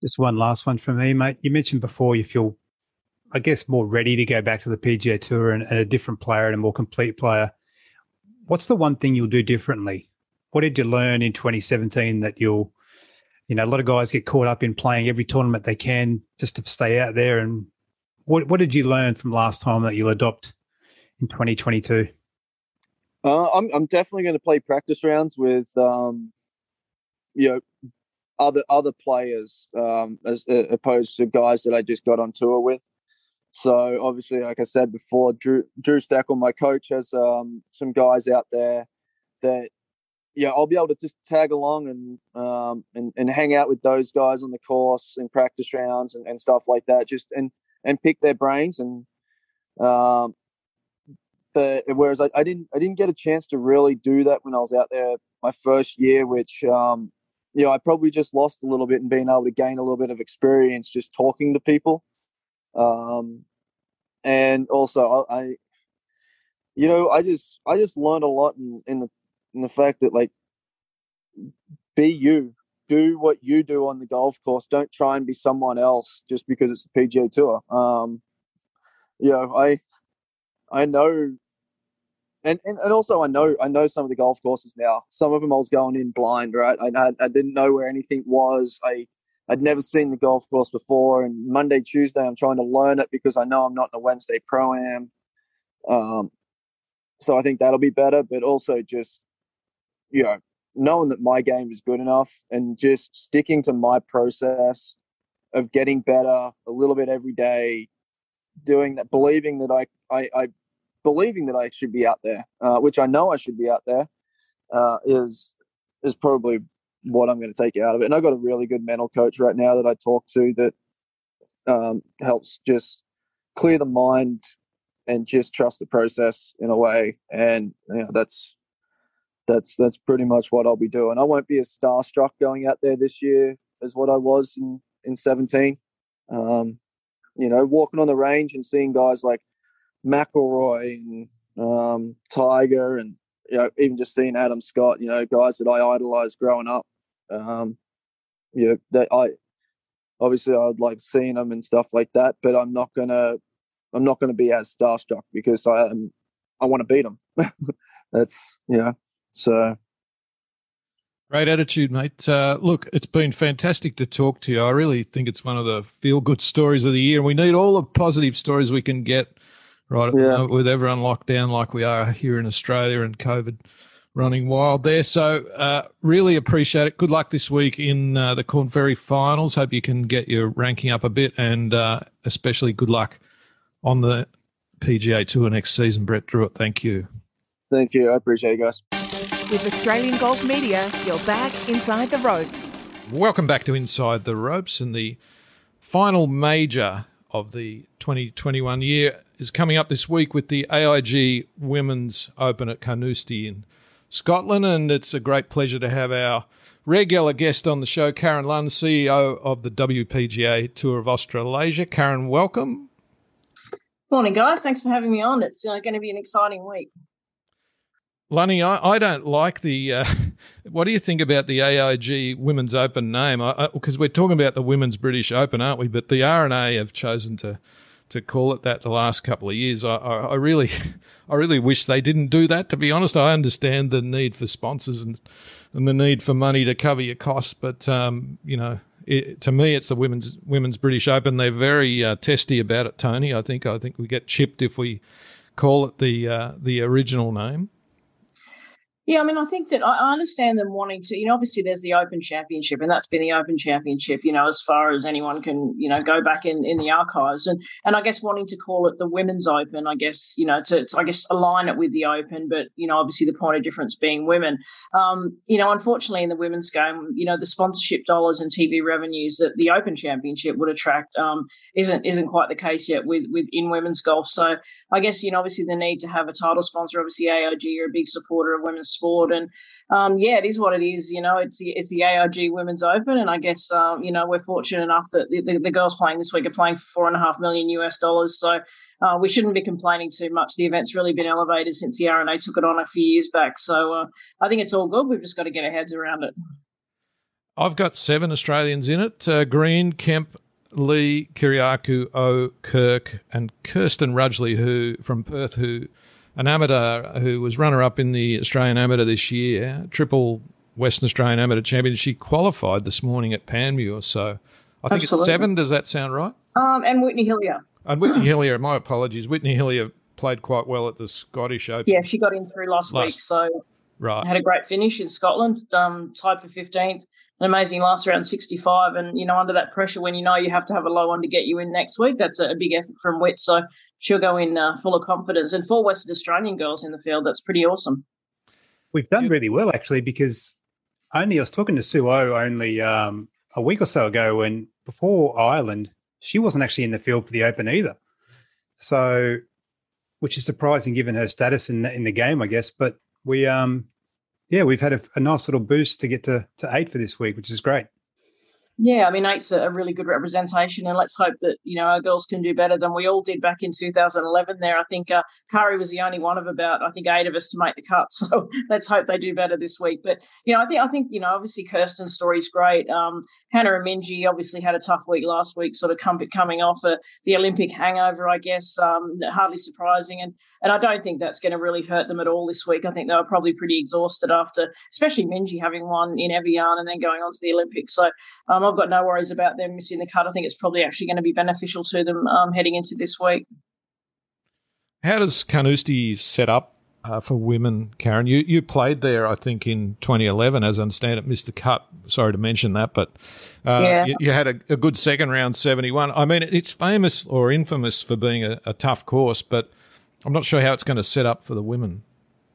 Just one last one from me, mate. You mentioned before you feel, I guess, more ready to go back to the PGA Tour and, and a different player and a more complete player. What's the one thing you'll do differently? What did you learn in 2017 that you'll you know, a lot of guys get caught up in playing every tournament they can just to stay out there. And what what did you learn from last time that you'll adopt in 2022? Uh, I'm I'm definitely going to play practice rounds with um, you know other other players um, as uh, opposed to guys that I just got on tour with. So obviously, like I said before, Drew Drew Steckel, my coach, has um, some guys out there that yeah, I'll be able to just tag along and um, and and hang out with those guys on the course and practice rounds and, and stuff like that. Just and and pick their brains and um, but whereas I, I didn't I didn't get a chance to really do that when I was out there my first year, which um, you know I probably just lost a little bit in being able to gain a little bit of experience just talking to people. Um, and also I, I you know I just I just learned a lot in, in the and the fact that like be you. Do what you do on the golf course. Don't try and be someone else just because it's the pga tour. Um you know i i know and, and and also I know I know some of the golf courses now. Some of them I was going in blind, right? I I, didn't know where anything was. I I'd never seen the golf course before, and Monday Tuesday I'm trying to learn it because I know I'm not in a Wednesday pro am. Um, so I think that'll be better, but also just you know, knowing that my game is good enough and just sticking to my process of getting better a little bit every day, doing that, believing that I, I, I believing that I should be out there, uh, which I know I should be out there, uh, is is probably what I'm going to take out of it. And I've got a really good mental coach right now that I talk to that um, helps just clear the mind and just trust the process in a way. And you know, that's that's that's pretty much what I'll be doing. I won't be as starstruck going out there this year as what I was in in 17. Um, you know, walking on the range and seeing guys like McIlroy and um, Tiger, and you know, even just seeing Adam Scott. You know, guys that I idolized growing up. Um, you know, that I obviously I'd like seeing them and stuff like that, but I'm not gonna I'm not gonna be as starstruck because I am I want to beat them. That's know so Great attitude, mate. Uh, look, it's been fantastic to talk to you. I really think it's one of the feel good stories of the year. We need all the positive stories we can get, right? Yeah. With everyone locked down like we are here in Australia and COVID running wild there. So, uh, really appreciate it. Good luck this week in uh, the Korn Ferry finals. Hope you can get your ranking up a bit and uh, especially good luck on the PGA Tour next season. Brett Drewitt, thank you. Thank you. I appreciate it, guys. With Australian Golf Media, you're back inside the ropes. Welcome back to Inside the Ropes, and the final major of the 2021 year is coming up this week with the AIG Women's Open at Carnoustie in Scotland, and it's a great pleasure to have our regular guest on the show, Karen Lunn, CEO of the WPGA Tour of Australasia. Karen, welcome. Morning, guys. Thanks for having me on. It's uh, going to be an exciting week. Lunny, I, I don't like the. Uh, what do you think about the AIG Women's Open name? Because we're talking about the Women's British Open, aren't we? But the R&A have chosen to to call it that the last couple of years. I, I, I, really, I really wish they didn't do that. To be honest, I understand the need for sponsors and and the need for money to cover your costs, but um, you know, it, to me, it's the women's women's British Open. They're very uh, testy about it, Tony. I think I think we get chipped if we call it the uh, the original name. Yeah, I mean, I think that I understand them wanting to, you know, obviously there's the Open Championship, and that's been the Open Championship, you know, as far as anyone can, you know, go back in, in the archives. And and I guess wanting to call it the Women's Open, I guess, you know, to, to I guess align it with the Open, but, you know, obviously the point of difference being women. Um, you know, unfortunately in the women's game, you know, the sponsorship dollars and TV revenues that the Open Championship would attract um, isn't isn't quite the case yet with, with in women's golf. So I guess, you know, obviously the need to have a title sponsor, obviously AIG are a big supporter of women's sport. And um, yeah, it is what it is. You know, it's the it's the AIG Women's Open, and I guess um, you know we're fortunate enough that the, the, the, girls playing this week are playing for four and a half million US dollars. So. Uh, we shouldn't be complaining too much. The event's really been elevated since the R&A took it on a few years back. So uh, I think it's all good. We've just got to get our heads around it. I've got seven Australians in it uh, Green, Kemp, Lee, Kyriacou, O, Kirk, and Kirsten Rudgley, who from Perth, who an amateur who was runner up in the Australian Amateur this year, triple Western Australian Amateur champion. She qualified this morning at Panmure. So I think Absolutely. it's seven. Does that sound right? Um, and Whitney Hillier. And Whitney Hillier, my apologies. Whitney Hillier played quite well at the Scottish Open. Yeah, she got in through last, last week. So right. had a great finish in Scotland, um, tied for 15th an amazing last round 65 and you know under that pressure when you know you have to have a low one to get you in next week that's a, big effort from Whit. so she'll go in uh, full of confidence. And four Western Australian girls in the field that's pretty awesome. We've done really well actually because only I was talking to Sue O only um, a week or so ago and before Ireland she wasn't actually in the field for the Open either. So which is surprising given her status in the, in the game I guess. But we um yeah, we've had a, a, nice little boost to get to, to eight for this week, which is great. Yeah, I mean, eight's a really good representation, and let's hope that you know our girls can do better than we all did back in 2011. There, I think uh, Karrie was the only one of about I think eight of us to make the cut. So let's hope they do better this week. But you know, I think I think you know obviously Kirsten's story is great. Um, Hannah Minjee obviously had a tough week last week, sort of coming off a, the Olympic hangover, I guess. Um, hardly surprising, and and I don't think that's going to really hurt them at all this week. I think they were probably pretty exhausted after, especially Minjee having won in Evian and then going on to the Olympics. So um, I've got no worries about them missing the cut. I think it's probably actually going to be beneficial to them um, heading into this week. How does Carnoustie set up uh, for women, Karen? You you played there, I think, in 2011, as I understand it, missed the cut. Sorry to mention that, but uh, yeah. you, you, had a, a, good second round 71. I mean, it's famous or infamous for being a, a tough course, but I'm not sure how it's going to set up for the women.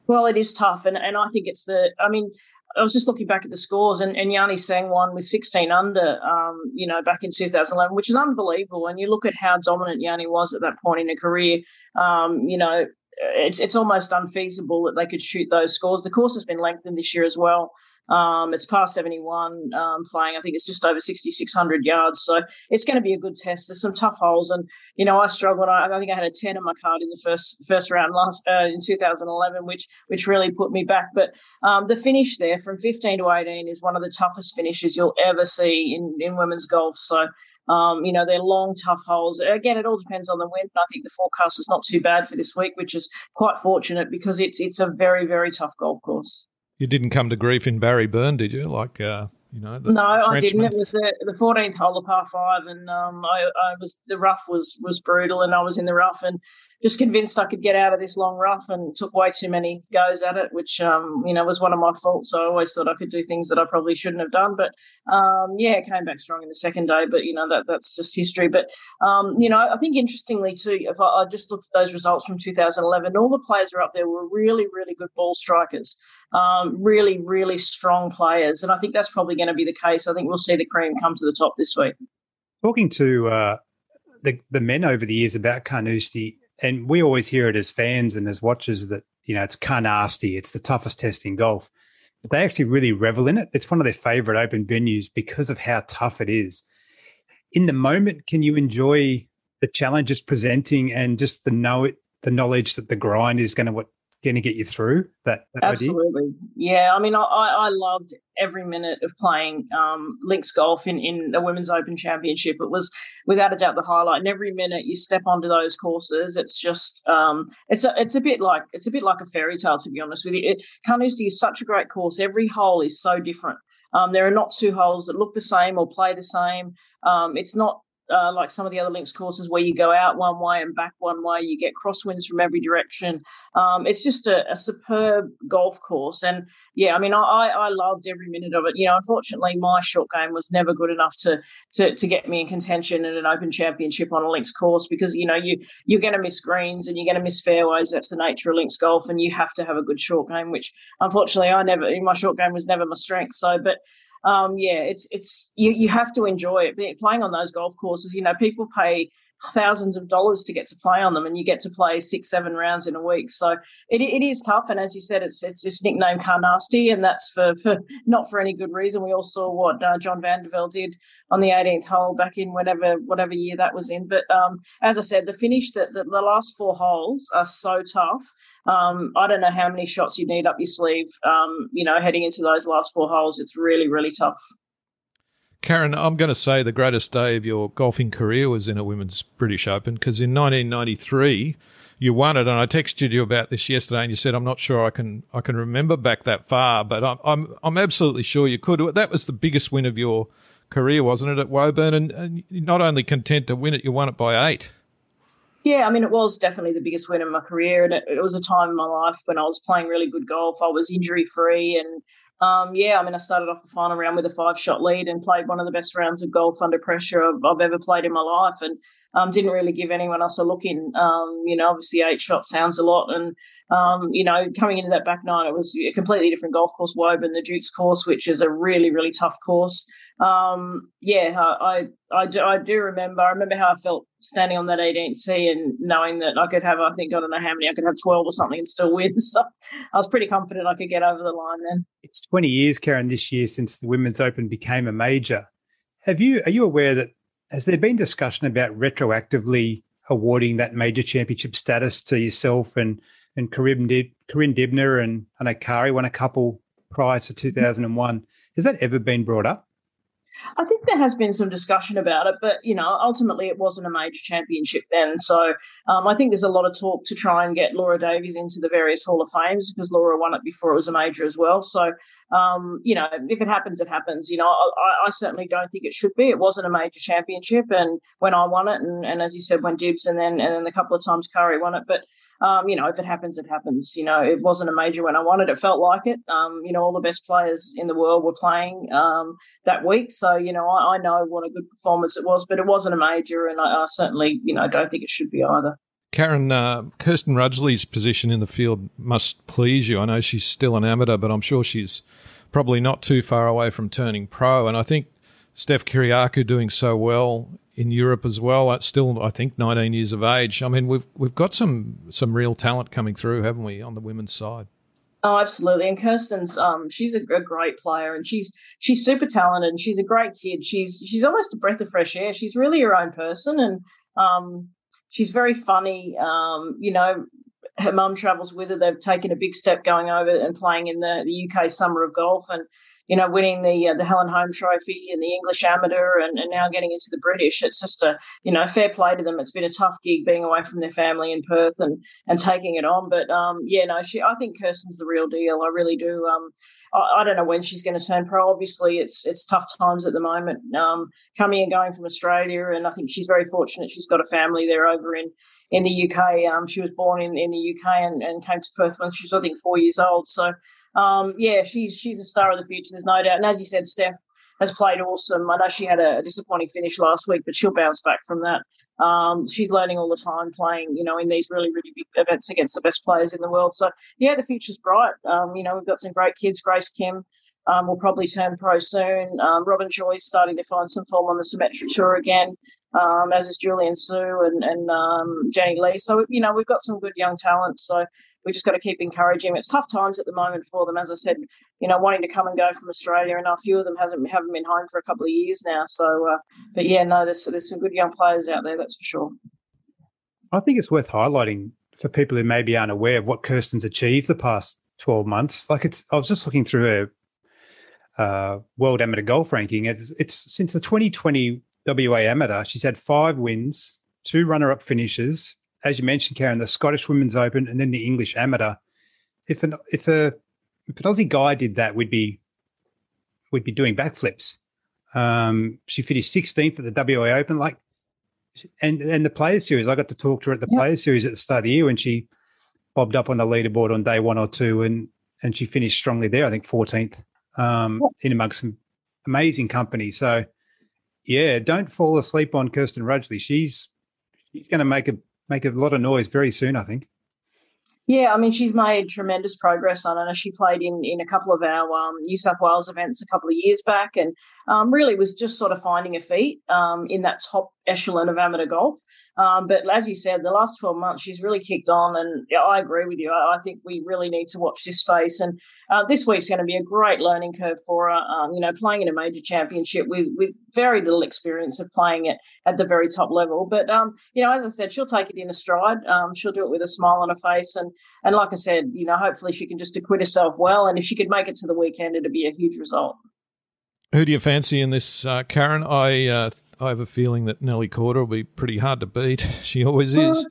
Well, it is tough, and, and I think it's the. I mean, I was just looking back at the scores, and, and Yani Tseng won with 16 under, um, you know, back in 2011, which is unbelievable. And you look at how dominant Yani was at that point in her career. Um, you know, it's it's almost unfeasible that they could shoot those scores. The course has been lengthened this year as well. Um, it's past 71 um, playing. I think it's just over 6,600 yards. So it's going to be a good test. There's some tough holes. And, you know, I struggled. I, I think I had a 10 on my card in the first first round last uh, in 2011, which which really put me back. But um, the finish there from 15 to 18 is one of the toughest finishes you'll ever see in, in women's golf. So, um, you know, they're long, tough holes. Again, it all depends on the wind. I think the forecast is not too bad for this week, which is quite fortunate because it's it's a very, very tough golf course. You didn't come to grief in Barry Burn, did you? Like, uh, you know, no, I didn't. It was the the fourteenth hole of par five, and um, I, I was the rough was was brutal, and I was in the rough, and just convinced I could get out of this long rough and took way too many goes at it, which um, you know was one of my faults. I always thought I could do things that I probably shouldn't have done. But um, yeah, it came back strong in the second day. But you know that that's just history. But um, you know, I think interestingly too, if I, I, just looked at those results from 2011, all the players are up there were really really good ball strikers, um, really really strong players, and I think that's probably going to be the case. I think we'll see the cream come to the top this week. Talking to uh, the the men over the years about Carnoustie and we always hear it as fans and as watchers that you know it's nasty, it's the toughest test in golf. But they actually really revel in it. It's one of their favorite open venues because of how tough it is. In the moment, can you enjoy the challenge challenges presenting and just the know it, the knowledge that the grind is going to what going to get you through that, that absolutely. Idea? yeah i mean I, I loved every minute of playing um, links golf in, in the women's open championship. It was without a doubt the highlight. And every minute you step onto those courses it's just um, it's a, it's a bit like it's a bit like a fairy tale to be honest with you. It, Carnoustie is such a great course. Every hole is so different. Um, there are not two holes that look the same or play the same. Um, it's not uh, like some of the other links courses where you go out one way and back one way, you get crosswinds from every direction. Um, it's just a, a, superb golf course, and yeah, I mean, I, I loved every minute of it. You know, unfortunately, my short game was never good enough to to, to get me in contention in an Open Championship on a links course because you know you you're going to miss greens and you're going to miss fairways. That's the nature of links golf, and you have to have a good short game, which unfortunately I never. My short game was never my strength. So, but um, yeah, it's it's you, you have to enjoy it. Playing on those golf courses, you know, people pay thousands of dollars to get to play on them, and you get to play six, seven rounds in a week. So it, it is tough. And as you said, it's it's this nickname Carnasty, and that's for, for not for any good reason. We all saw what uh, John Van de Velde did on the 18th hole back in whatever whatever year that was in. But um, as I said, the finish that the, the last four holes are so tough. Um, I don't know how many shots you need up your sleeve. Um, you know, heading into those last four holes, it's really really tough. Karen, I'm going to say the greatest day of your golfing career was in a Women's British Open because in 1993 you won it, and I texted you about this yesterday, and you said I'm not sure I can I can remember back that far, but I'm I'm, I'm absolutely sure you could. That was the biggest win of your career, wasn't it, at Woburn? And, and not only content to win it, you won it by eight. Yeah, I mean, it was definitely the biggest win of my career, and it, it was a time in my life when I was playing really good golf. I was injury free, and um, yeah, I mean, I started off the final round with a five shot lead and played one of the best rounds of golf under pressure I've, I've ever played in my life. And um, didn't really give anyone else a look in. Um, you know, obviously eight shots sounds a lot, and um, you know, coming into that back nine, it was a completely different golf course, Woburn, the Dukes course, which is a really, really tough course. Um, yeah, I, I, do, I do remember. I remember how I felt standing on that 18th tee and knowing that I could have, I think, I don't know how many, I could have 12 or something and still win. So I was pretty confident I could get over the line then. It's 20 years, Karen, this year since the Women's Open became a major. Have you, are you aware that has there been discussion about retroactively awarding that major championship status to yourself and and Corinne, Dib- Corinne Dibnah and I know Karrie won a couple prior to 2001. Has that ever been brought up? I think there has been some discussion about it, but you know, ultimately it wasn't a major championship then. So um, I think there's a lot of talk to try and get Laura Davies into the various Hall of Fames because Laura won it before it was a major as well. So um, you know, if it happens, it happens. You know, I, I, certainly don't think it should be. It wasn't a major championship, and when I won it, and, and as you said, when Dibs and then and then a couple of times Karrie won it, but um, you know, if it happens, it happens. You know, it wasn't a major when I won it. It felt like it. Um, you know, all the best players in the world were playing um, that week, so you know, I, I, know what a good performance it was, but it wasn't a major, and I, I certainly, you know, don't think it should be either. Karen, uh, Kirsten Rudgley's position in the field must please you. I know she's still an amateur, but I'm sure she's probably not too far away from turning pro. And I think Steph Kyriacou doing so well in Europe as well. At still, I think, 19 years of age. I mean, we've we've got some some real talent coming through, haven't we, on the women's side? Oh, absolutely. And Kirsten's um, she's a, a, great player, and she's she's super talented, and she's a great kid. She's she's almost a breath of fresh air. She's really her own person, and um, she's very funny. Um, you know, her mum travels with her. They've taken a big step going over and playing in the, the UK Summer of Golf, and you know, winning the uh, the Helen Holm Trophy and the English Amateur, and, and now getting into the British. It's just a you know fair play to them. It's been a tough gig being away from their family in Perth and and taking it on. But um, yeah, no, she I think Kirsten's the real deal. I really do. Um, I, I don't know when she's going to turn pro. Obviously, it's it's tough times at the moment. Um, coming and going from Australia, and I think she's very fortunate. She's got a family there over in in the UK. Um, she was born in, in the UK and, and came to Perth when she was I think four years old. So um, yeah, she's she's a star of the future. There's no doubt. And as you said, Steph has played awesome. I know she had a disappointing finish last week, but she'll bounce back from that. Um, she's learning all the time, playing you know in these really really big events against the best players in the world. So yeah, the future's bright. Um, you know we've got some great kids. Grace Kim. Um, will probably turn pro soon. Um, Robyn Choi's starting to find some form on the Symetra tour again, um, as is Julian Su and, and um, Jenny Lee. So, you know, we've got some good young talent. So we just got to keep encouraging. Them. It's tough times at the moment for them, as I said. You know, wanting to come and go from Australia, and a few of them hasn't haven't been home for a couple of years now. So, uh, but yeah, no, there's there's some good young players out there, that's for sure. I think it's worth highlighting for people who maybe aren't aware of what Kirsten's achieved the past 12 months. Like it's, I was just looking through her uh, World Amateur Golf ranking. It's, it's since the 2020 WA Amateur, she's had five wins, two runner-up finishes, as you mentioned, Karen, the Scottish Women's Open and then the English Amateur. If an if a if an Aussie guy did that, we'd be we'd be doing backflips. Um, she finished 16th at the WA Open, like, and and the Players Series. I got to talk to her at the yep. Players Series at the start of the year when she bobbed up on the leaderboard on day one or two, and and she finished strongly there. I think 14th um, yep. in amongst some amazing company. So, yeah, don't fall asleep on Kirsten Rudgley. She's she's going to make a make a lot of noise very soon, I think. Yeah, I mean, she's made tremendous progress. I know she played in, in a couple of our um, New South Wales events a couple of years back and um, really was just sort of finding her feet um, in that top echelon of amateur golf. Um, but as you said, the last 12 months, she's really kicked on. And I agree with you. I, I, think we really need to watch this space. And uh, this week's going to be a great learning curve for her. Um, you know, playing in a major championship with, with very little experience of playing it at the very top level. But, um, you know, as I said, she'll take it in a stride. Um, she'll do it with a smile on her face. And, and like I said, you know, hopefully she can just acquit herself well. And if she could make it to the weekend, it'd be a huge result. Who do you fancy in this, uh, Karen? I uh, I have a feeling that Nelly Korda will be pretty hard to beat. She always is.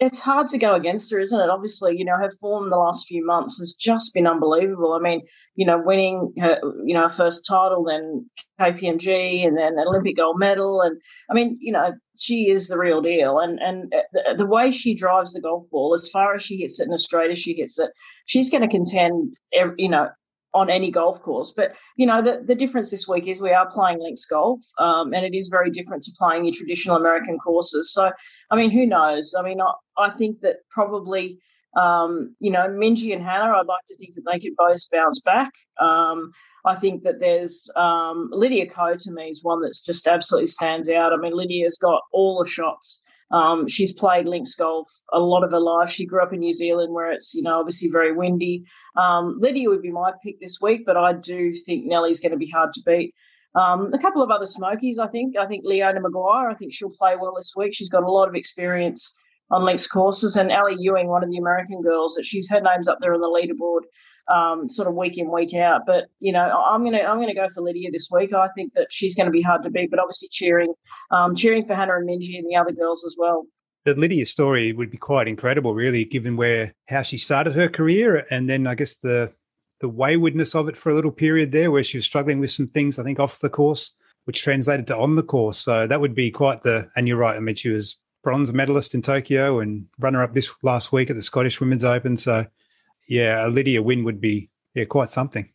It's hard to go against her, isn't it? Obviously, you know, her form the last few months has just been unbelievable. I mean, you know, winning her, you know, her first title, then KPMG, and then Olympic gold medal, and I mean, you know, she is the real deal. And and uh, the, the way she drives the golf ball, as far as she hits it and as straight as she hits it, she's going to contend, every, you know, on any golf course. But you know, the, the difference this week is we are playing links golf, um, and it is very different to playing your traditional American courses. So, I mean, who knows? I mean, I, I think that probably. Um, you know, Minjee and Hannah, I'd like to think that they could both bounce back. Um, I think that there's um, Lydia Ko to me is one that's just absolutely stands out. I mean, Lydia's got all the shots um, she's played links golf a lot of her life. She grew up in New Zealand where it's, you know, obviously very windy. Um, Lydia would be my pick this week, but I do think Nelly's going to be hard to beat. Um, a couple of other smokies, I think. I think Leona Maguire, I think she'll play well this week. She's got a lot of experience on links courses. And Ally Ewing, one of the American girls, that she's her name's up there on the leaderboard um, sort of week in week out. But you know, I'm gonna I'm gonna go for Lydia this week. I think that she's going to be hard to beat, but obviously cheering um, cheering for Hannah and Minjee and the other girls as well. The Lydia story would be quite incredible, really, given where how she started her career, and then I guess the the waywardness of it for a little period there, where she was struggling with some things. I think off the course, which translated to on the course. So that would be quite the. And you're right. I mean, she was bronze medalist in Tokyo and runner up this last week at the Scottish Women's Open. So yeah, a Lydia win would be yeah quite something.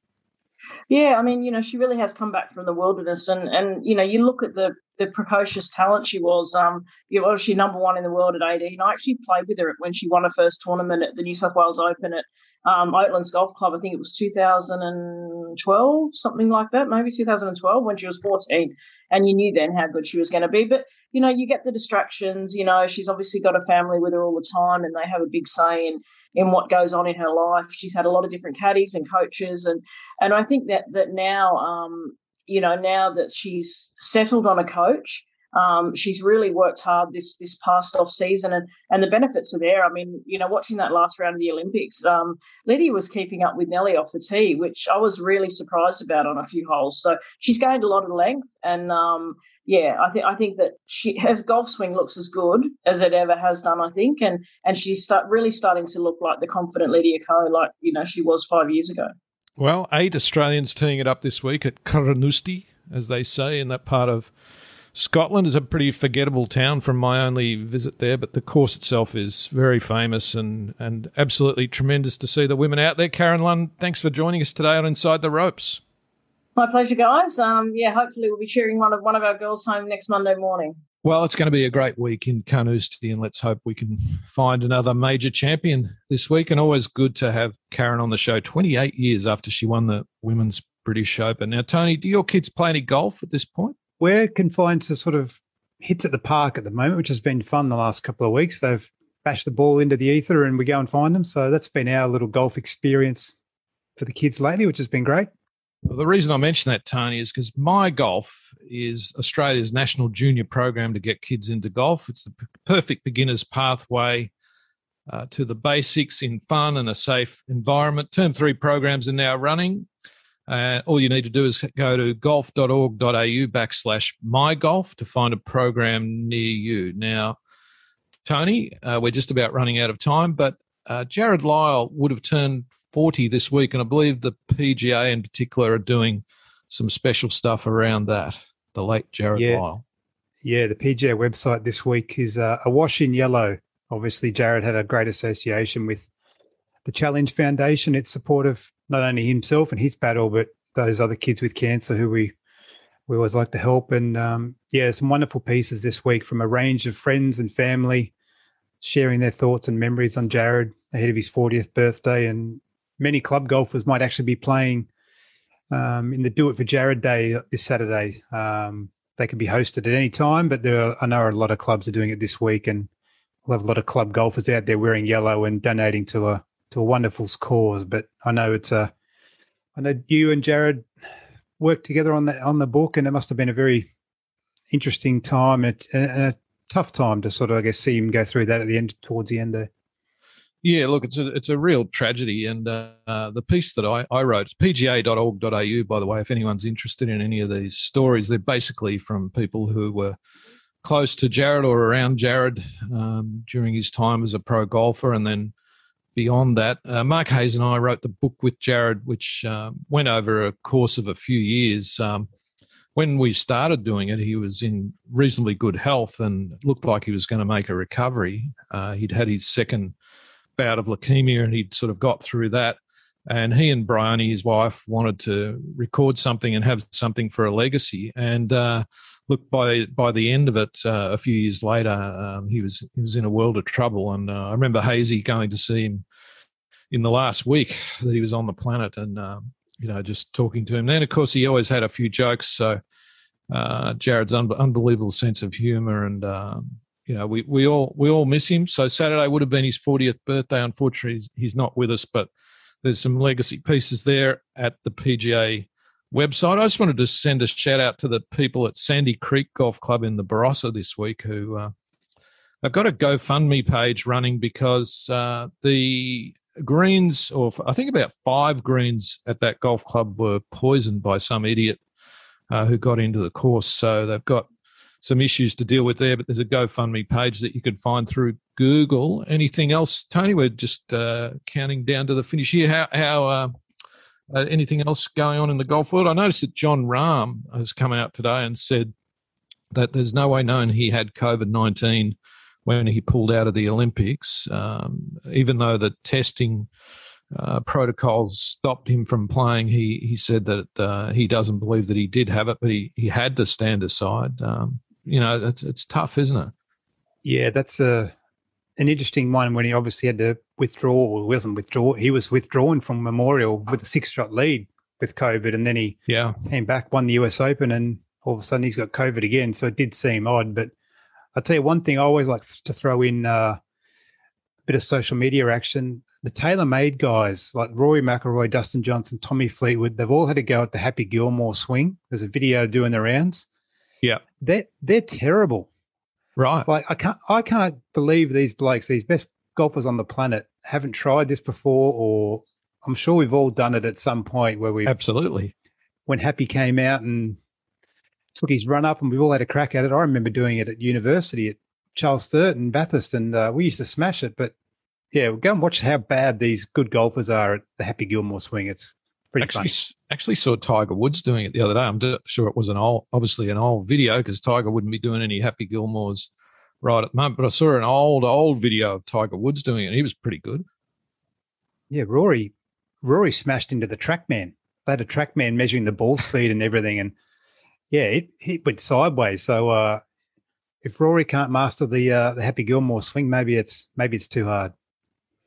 Yeah, I mean, you know, she really has come back from the wilderness, and and you know, you look at the the precocious talent she was. Um, you know, she number one in the world at 18. I actually played with her when she won her first tournament at the New South Wales Open at um, Oatlands Golf Club. I think it was 2012, something like that, maybe 2012 when she was 14. And you knew then how good she was going to be. But you know, you get the distractions. You know, she's obviously got a family with her all the time, and they have a big say in in what goes on in her life. She's had a lot of different caddies and coaches, and and I think that that now, um, you know, now that she's settled on a coach, Um, she's really worked hard this this past off season, and and the benefits are there. I mean, you know, watching that last round of the Olympics, um, Lydia was keeping up with Nelly off the tee, which I was really surprised about on a few holes. So she's gained a lot of length, and um, yeah, I think I think that she her golf swing looks as good as it ever has done. I think, and and she's start really starting to look like the confident Lydia Ko, like you know she was five years ago. Well, eight Australians teeing it up this week at Carnoustie, as they say in that part of Scotland is a pretty forgettable town from my only visit there, but the course itself is very famous and, and absolutely tremendous to see the women out there. Karen Lunn, thanks for joining us today on Inside the Ropes. My pleasure, guys. Um, yeah, hopefully we'll be cheering one of one of our girls home next Monday morning. Well, it's going to be a great week in Carnoustie, and let's hope we can find another major champion this week. And always good to have Karen on the show 28 years after she won the Women's British Open. Now, Tony, do your kids play any golf at this point? We're confined to sort of hits at the park at the moment, which has been fun the last couple of weeks. They've bashed the ball into the ether and we go and find them. So that's been our little golf experience for the kids lately, which has been great. Well, the reason I mention that, Tony, is because My Golf is Australia's national junior program to get kids into golf. It's the perfect beginner's pathway uh, to the basics in fun and a safe environment. Term three programs are now running. Uh, all you need to do is go to golf.org.au backslash mygolf to find a program near you. Now, Tony, uh, we're just about running out of time, but uh, Jarrod Lyle would have turned 40 this week, and I believe the PGA in particular are doing some special stuff around that. The late Jarrod Yeah. Lyle. Yeah, the PGA website this week is uh, a wash in yellow. Obviously, Jarrod had a great association with the Challenge Foundation. It's support of not only himself and his battle, but those other kids with cancer who we we always like to help. And um, yeah, some wonderful pieces this week from a range of friends and family sharing their thoughts and memories on Jarrod ahead of his 40th birthday. And many club golfers might actually be playing um, in the Do It for Jarrod Day this Saturday. Um, they can be hosted at any time, but there are, I know a lot of clubs are doing it this week, and we'll have a lot of club golfers out there wearing yellow and donating to a to a wonderful cause. But I know it's a, I know you and Jarrod worked together on that on the book, and it must have been a very interesting time and, and a tough time to sort of, I guess, see him go through that at the end, towards the end there. Yeah, look, it's a it's a real tragedy, and uh, uh, the piece that I, I wrote, pga.org.au, by the way, if anyone's interested in any of these stories, they're basically from people who were close to Jarrod or around Jarrod um, during his time as a pro golfer, and then beyond that, uh, Mark Hayes and I wrote the book with Jarrod, which uh, went over a course of a few years. Um, when we started doing it, he was in reasonably good health and looked like he was going to make a recovery. Uh, he'd had his second bout of leukemia and he'd sort of got through that. And he and Briony, his wife, wanted to record something and have something for a legacy. And uh, look, by by the end of it, uh, a few years later, um, he was he was in a world of trouble. And uh, I remember Hazy going to see him in the last week that he was on the planet, and um, you know, just talking to him. Then, of course, he always had a few jokes. So uh, Jarrod's un- unbelievable sense of humor and um, you know, we, we all we all miss him. So Saturday would have been his 40th birthday. Unfortunately, he's, he's not with us, but there's some legacy pieces there at the PGA website. I just wanted to send a shout out to the people at Sandy Creek Golf Club in the Barossa this week who uh, have got a GoFundMe page running because uh, the greens, or I think about five greens at that golf club were poisoned by some idiot uh, who got into the course. So they've got some issues to deal with there, but there's a GoFundMe page that you can find through Google. Anything else, Tony? We're just uh, counting down to the finish here. How, how uh, uh, anything else going on in the golf world? I noticed that Jon Rahm has come out today and said that there's no way known he had COVID 19 when he pulled out of the Olympics, um, even though the testing. Uh, protocols stopped him from playing. He he said that uh, he doesn't believe that he did have it, but he, he had to stand aside. Um, you know, it's it's tough, isn't it? Yeah, that's a an interesting one when he obviously had to withdraw. Well, he wasn't withdraw. He was withdrawn from Memorial with a six shot lead with COVID, and then he Yeah, came back, won the US Open, and all of a sudden he's got COVID again. So it did seem odd. But I'll tell you one thing I always like to throw in uh, bit of social media action. The tailor made guys like Rory McIlroy, Dustin Johnson, Tommy Fleetwood, they've all had to go at the Happy Gilmore swing. There's a video doing the rounds. Yeah. they're they're terrible. Right. Like I can't I can't believe these blokes, these best golfers on the planet, haven't tried this before, or I'm sure we've all done it at some point where we Absolutely. when Happy came out and took his run up, and we all had a crack at it. I remember doing it at university at Charles Sturt and Bathurst, and uh, we used to smash it. But yeah, go and watch how bad these good golfers are at the Happy Gilmore swing. It's pretty Actually, funny. actually saw Tiger Woods doing it the other day. I'm sure it was an old, obviously an old video because Tiger wouldn't be doing any Happy Gilmores right at the moment. But I saw an old, old video of Tiger Woods doing it, and he was pretty good. Yeah, Rory, Rory smashed into the TrackMan. They had a TrackMan measuring the ball speed and everything, and yeah, it, it went sideways. So uh, if Rory can't master the uh, the Happy Gilmore swing, maybe it's maybe it's too hard.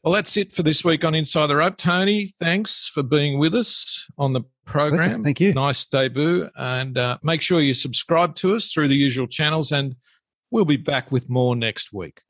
Well, that's it for this week on Inside the Rope. Tony, thanks for being with us on the program. Thank you. Nice debut. And uh, make sure you subscribe to us through the usual channels, and we'll be back with more next week.